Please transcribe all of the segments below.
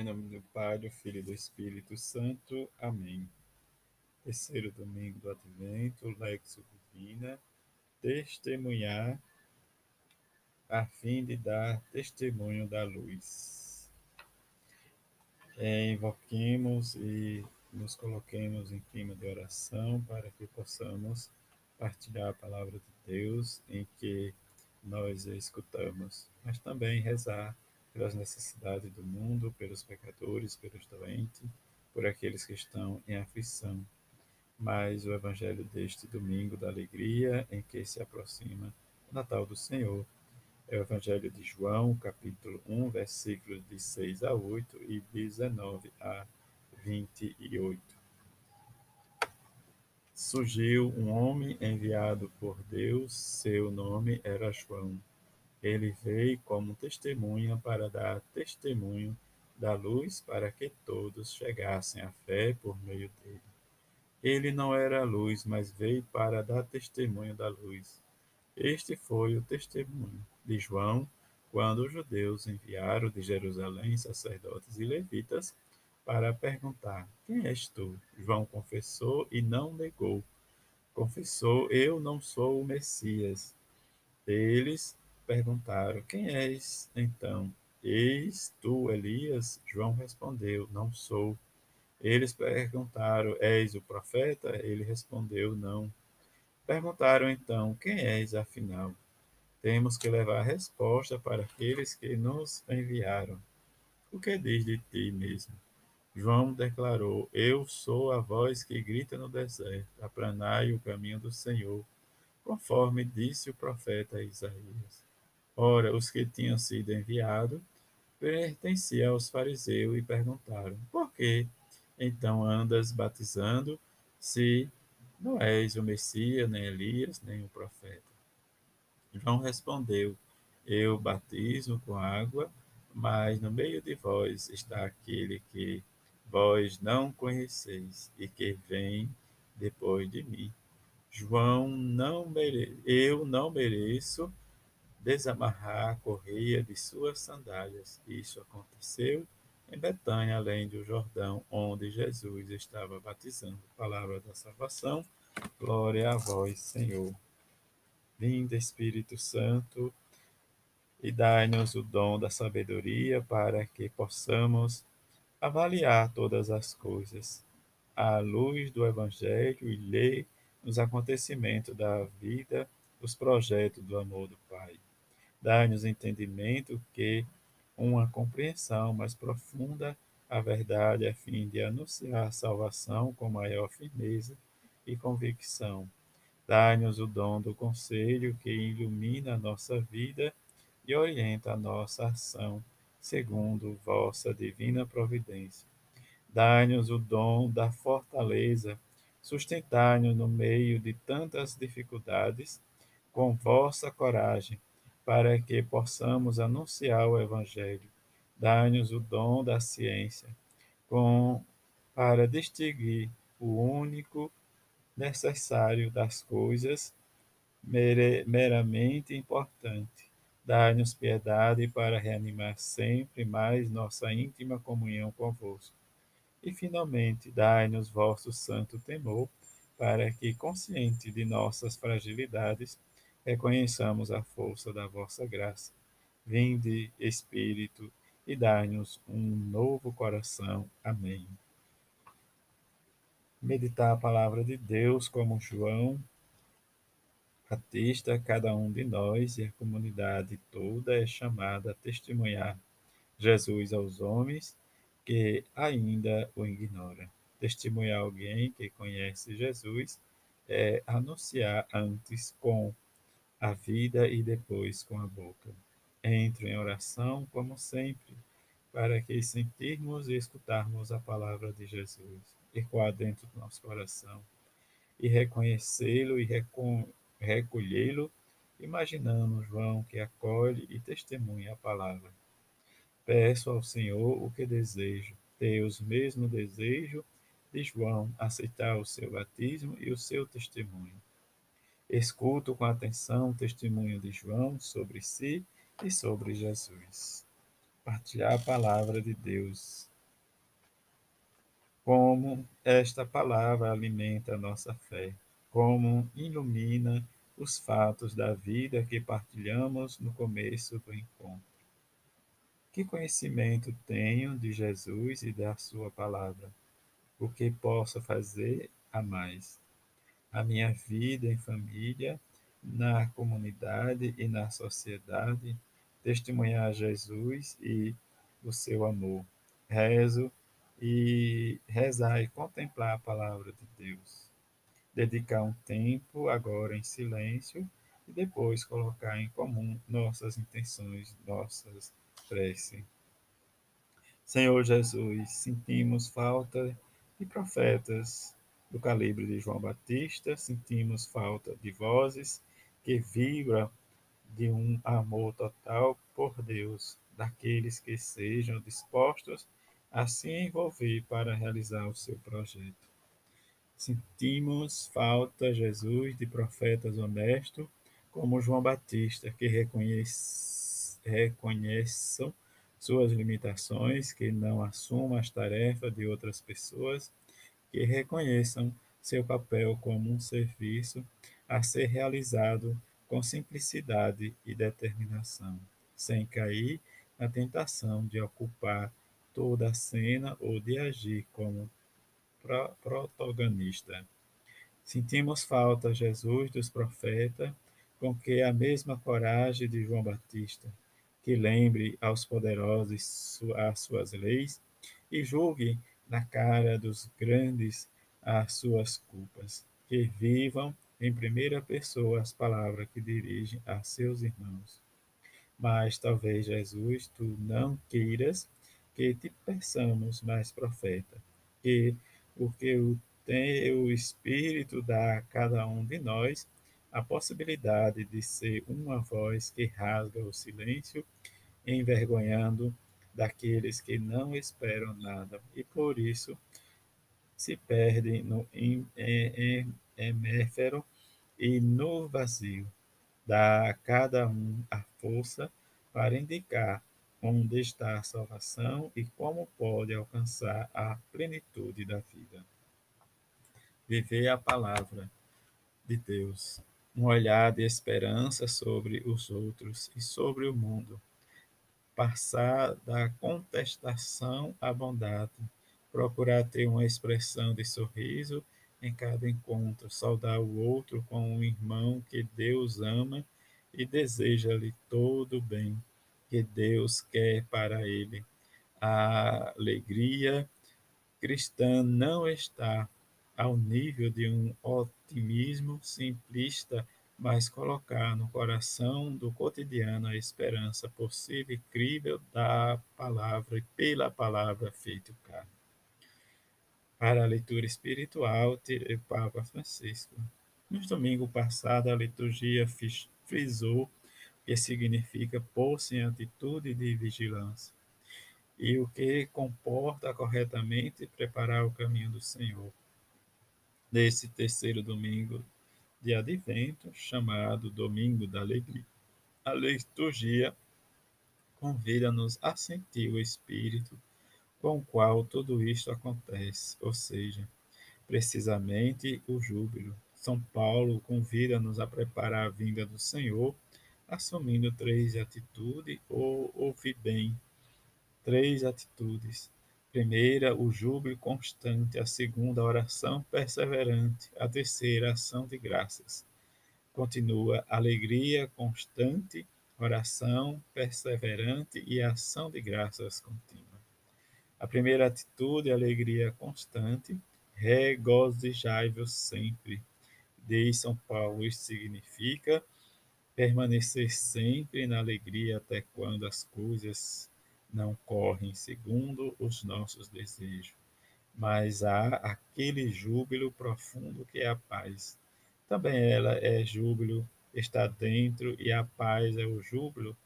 Em nome do Pai, do Filho e do Espírito Santo. Amém. Terceiro domingo do Advento, Lexo Divina, testemunhar a fim de dar testemunho da luz. É, invoquemos e nos coloquemos em clima de oração para que possamos partilhar a palavra de Deus em que nós escutamos, mas também rezar pelas necessidades do mundo, pelos pecadores, pelos doentes, por aqueles que estão em aflição. Mas o Evangelho deste domingo da alegria, em que se aproxima o Natal do Senhor, é o Evangelho de João, capítulo 1, versículos de 6 a 8 e 19 a 28. Surgiu um homem enviado por Deus, seu nome era João ele veio como testemunha para dar testemunho da luz para que todos chegassem à fé por meio dele. Ele não era a luz, mas veio para dar testemunho da luz. Este foi o testemunho de João quando os judeus enviaram de Jerusalém sacerdotes e levitas para perguntar: Quem és tu? João confessou e não negou. Confessou: Eu não sou o Messias. Eles perguntaram: Quem és, então? Eis tu, Elias? João respondeu: Não sou. Eles perguntaram: És o profeta? Ele respondeu: Não. Perguntaram então: Quem és, afinal? Temos que levar a resposta para aqueles que nos enviaram. O que diz de ti mesmo? João declarou: Eu sou a voz que grita no deserto, aplanai o caminho do Senhor, conforme disse o profeta Isaías. Ora, os que tinham sido enviados pertenciam aos fariseus e perguntaram: Por que então andas batizando se não és o Messias, nem Elias, nem o profeta? João respondeu: Eu batizo com água, mas no meio de vós está aquele que vós não conheceis e que vem depois de mim. João não mere... eu não mereço desamarrar a correia de suas sandálias. Isso aconteceu em Betânia, além do Jordão, onde Jesus estava batizando. Palavra da salvação. Glória a vós, Senhor. Vinda, Espírito Santo, e dai-nos o dom da sabedoria para que possamos avaliar todas as coisas à luz do Evangelho e ler os acontecimentos da vida, os projetos do amor do Pai. Dá-nos entendimento que uma compreensão mais profunda a verdade a fim de anunciar a salvação com maior firmeza e convicção. Dá-nos o dom do conselho que ilumina a nossa vida e orienta a nossa ação, segundo vossa divina providência. Dá-nos o dom da fortaleza, sustentai-nos no meio de tantas dificuldades, com vossa coragem para que possamos anunciar o Evangelho. Dá-nos o dom da ciência, com, para distinguir o único necessário das coisas mere, meramente importante. Dá-nos piedade para reanimar sempre mais nossa íntima comunhão convosco. E, finalmente, dai-nos vosso santo temor, para que, consciente de nossas fragilidades, reconheçamos a força da vossa graça. Vinde, Espírito, e dai-nos um novo coração. Amém. Meditar a palavra de Deus como João Batista, cada um de nós e a comunidade toda é chamada a testemunhar Jesus aos homens que ainda o ignoram. Testemunhar alguém que conhece Jesus é anunciar antes com a vida e depois com a boca. Entro em oração, como sempre, para que sentirmos e escutarmos a palavra de Jesus ecoar dentro do nosso coração e reconhecê-lo e recolhê-lo, imaginando João que acolhe e testemunha a palavra. Peço ao Senhor o que desejo, ter os mesmo desejo de João, aceitar o seu batismo e o seu testemunho Escuto com atenção o testemunho de João sobre si e sobre Jesus. Partilhar a palavra de Deus. como esta palavra alimenta a nossa fé, como ilumina os fatos da vida que partilhamos no começo do encontro. Que conhecimento tenho de Jesus e da Sua palavra? O que posso fazer a mais? A minha vida em família, na comunidade e na sociedade, testemunhar Jesus e o seu amor. Rezo e rezar e contemplar a palavra de Deus. Dedicar um tempo agora em silêncio e depois colocar em comum nossas intenções, nossas preces. Senhor Jesus, sentimos falta de profetas do calibre de João Batista, sentimos falta de vozes que vibram de um amor total por Deus, daqueles que sejam dispostos a se envolver para realizar o seu projeto. Sentimos falta, Jesus, de profetas honestos como João Batista, que reconhece, reconheçam suas limitações, que não assumam as tarefas de outras pessoas, que reconheçam seu papel como um serviço a ser realizado com simplicidade e determinação, sem cair na tentação de ocupar toda a cena ou de agir como pro protagonista. Sentimos falta, Jesus, dos profetas, com que a mesma coragem de João Batista, que lembre aos poderosos as suas leis e julgue na cara dos grandes as suas culpas, que vivam em primeira pessoa as palavras que dirigem a seus irmãos. Mas talvez, Jesus, tu não queiras que te peçamos mais profeta, que o que o teu Espírito dá a cada um de nós a possibilidade de ser uma voz que rasga o silêncio, envergonhando daqueles que não esperam nada e por isso se perdem no eméfero e no vazio. Dá a cada um a força para indicar onde está a salvação e como pode alcançar a plenitude da vida. Viver a palavra de Deus, um olhar de esperança sobre os outros e sobre o mundo, passar da contestação à bondade, procurar ter uma expressão de sorriso em cada encontro, saudar o outro como um irmão que Deus ama e deseja-lhe todo o bem que Deus quer para ele. A alegria cristã não está ao nível de um otimismo simplista, mas colocar no coração do cotidiano a esperança possível e crível da palavra e pela palavra feito carne. Para a leitura espiritual, tirei Papa Francisco. No domingo passado, a liturgia frisou que significa pôr-se em atitude de vigilância, e o que comporta corretamente preparar o caminho do Senhor. Nesse terceiro domingo de advento, chamado Domingo da Alegria, a liturgia convida-nos a sentir o Espírito com o qual tudo isto acontece, ou seja, precisamente o júbilo. São Paulo convida-nos a preparar a vinda do Senhor, assumindo três atitudes ou ouvir bem. Três atitudes. Primeira, o júbilo constante. A segunda, a oração perseverante. A terceira, a ação de graças. Continua, alegria constante, oração perseverante e ação de graças contínua. A primeira atitude alegria constante, regozijai-vos sempre. Diz São Paulo, isso significa permanecer sempre na alegria até quando as coisas não correm segundo os nossos desejos. Mas há aquele júbilo profundo que é a paz. Também ela é júbilo, está dentro, e a paz é o júbilo,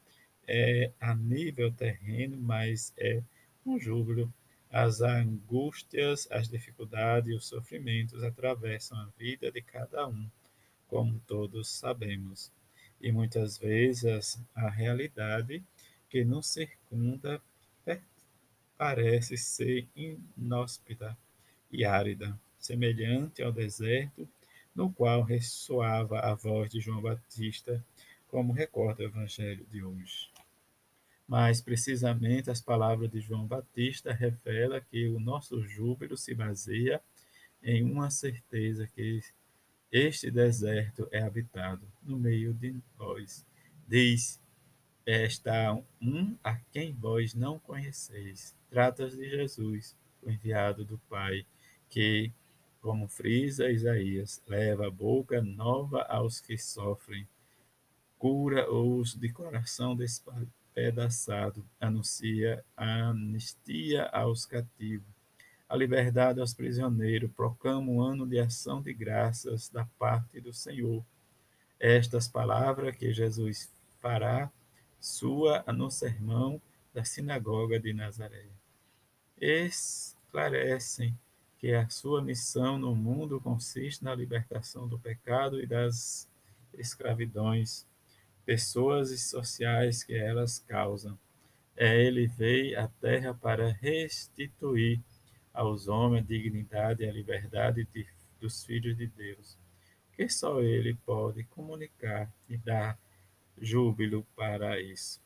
é a nível terreno, mas é um júbilo. As angústias, as dificuldades e os sofrimentos atravessam a vida de cada um, como todos sabemos. E muitas vezes a realidade que nos circunda parece ser inóspita, e árida, semelhante ao deserto, no qual ressoava a voz de João Batista, como recorda o Evangelho de hoje. Mais precisamente, as palavras de João Batista revelam que o nosso júbilo se baseia em uma certeza que este deserto é habitado no meio de nós. Diz: está um a quem vós não conheceis. Trata de Jesus, o enviado do Pai, que, como frisa Isaías, leva a boca nova aos que sofrem, cura-os de coração despedaçado, anuncia a anistia aos cativos a liberdade aos prisioneiros, proclama um ano de ação de graças da parte do Senhor. Estas palavras que Jesus fará sua no sermão da sinagoga de Nazaré. Esclarecem que a sua missão no mundo consiste na libertação do pecado e das escravidões, pessoas e sociais que elas causam. É, ele veio à terra para restituir aos homens a dignidade e a liberdade de, dos filhos de Deus, que só Ele pode comunicar e dar júbilo para isso.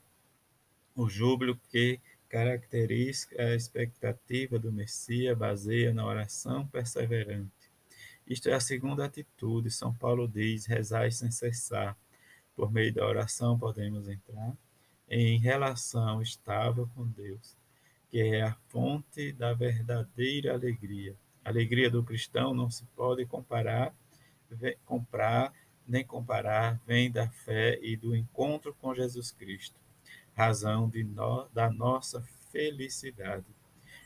O júbilo que caracteriza a expectativa do Messias baseia na oração perseverante. Isto é a segunda atitude. São Paulo diz: rezai sem cessar. Por meio da oração podemos entrar em relação estável com Deus que é a fonte da verdadeira alegria. A alegria do cristão não se pode comparar, comprar nem comparar, vem da fé e do encontro com Jesus Cristo, razão no, da nossa felicidade.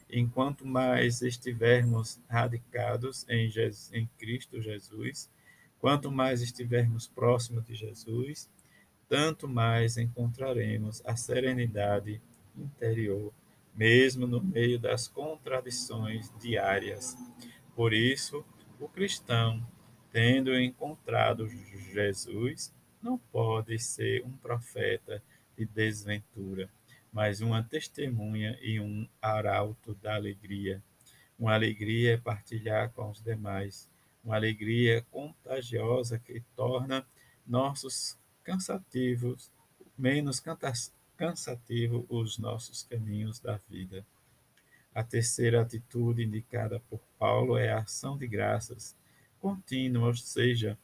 Enquanto mais estivermos radicados em, Jesus, em Cristo Jesus, quanto mais estivermos próximos de Jesus, tanto mais encontraremos a serenidade interior mesmo no meio das contradições diárias. Por isso, o cristão, tendo encontrado Jesus, não pode ser um profeta de desventura, mas uma testemunha e um arauto da alegria. Uma alegria é partilhar com os demais, uma alegria contagiosa que torna nossos cansativos menos cansativo os nossos caminhos da vida. A terceira atitude indicada por Paulo é a ação de graças contínua, ou seja,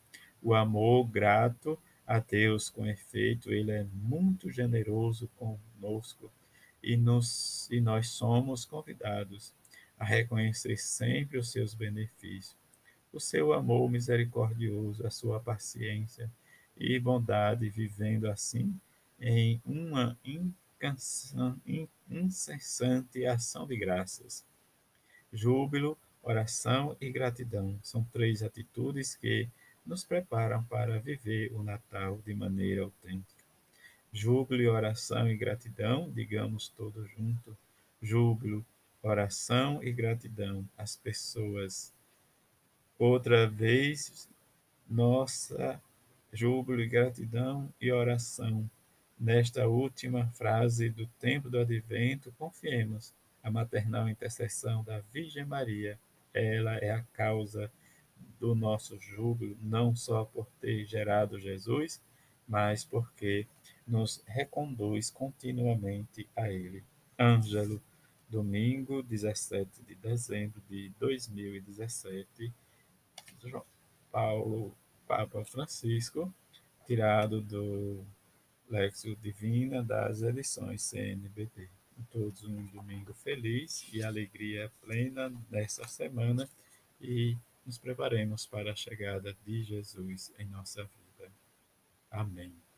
o amor grato a Deus. Com efeito, Ele é muito generoso conosco e, nos, e nós somos convidados a reconhecer sempre os seus benefícios, o seu amor misericordioso, a sua paciência e bondade, vivendo assim em uma incessante ação de graças. Júbilo, oração e gratidão são três atitudes que nos preparam para viver o Natal de maneira autêntica. Júbilo, oração e gratidão, digamos todos juntos. Júbilo, oração e gratidão às pessoas. Outra vez, nossa júbilo, gratidão e oração Nesta última frase do tempo do advento, confiemos a maternal intercessão da Virgem Maria. Ela é a causa do nosso júbilo, não só por ter gerado Jesus, mas porque nos reconduz continuamente a Ele. Ângelo, domingo 17 de dezembro de 2017, João Paulo, Papa Francisco, tirado do Lexo Divina das edições CNBT. Todos um domingo feliz e alegria plena nesta semana e nos preparemos para a chegada de Jesus em nossa vida. Amém.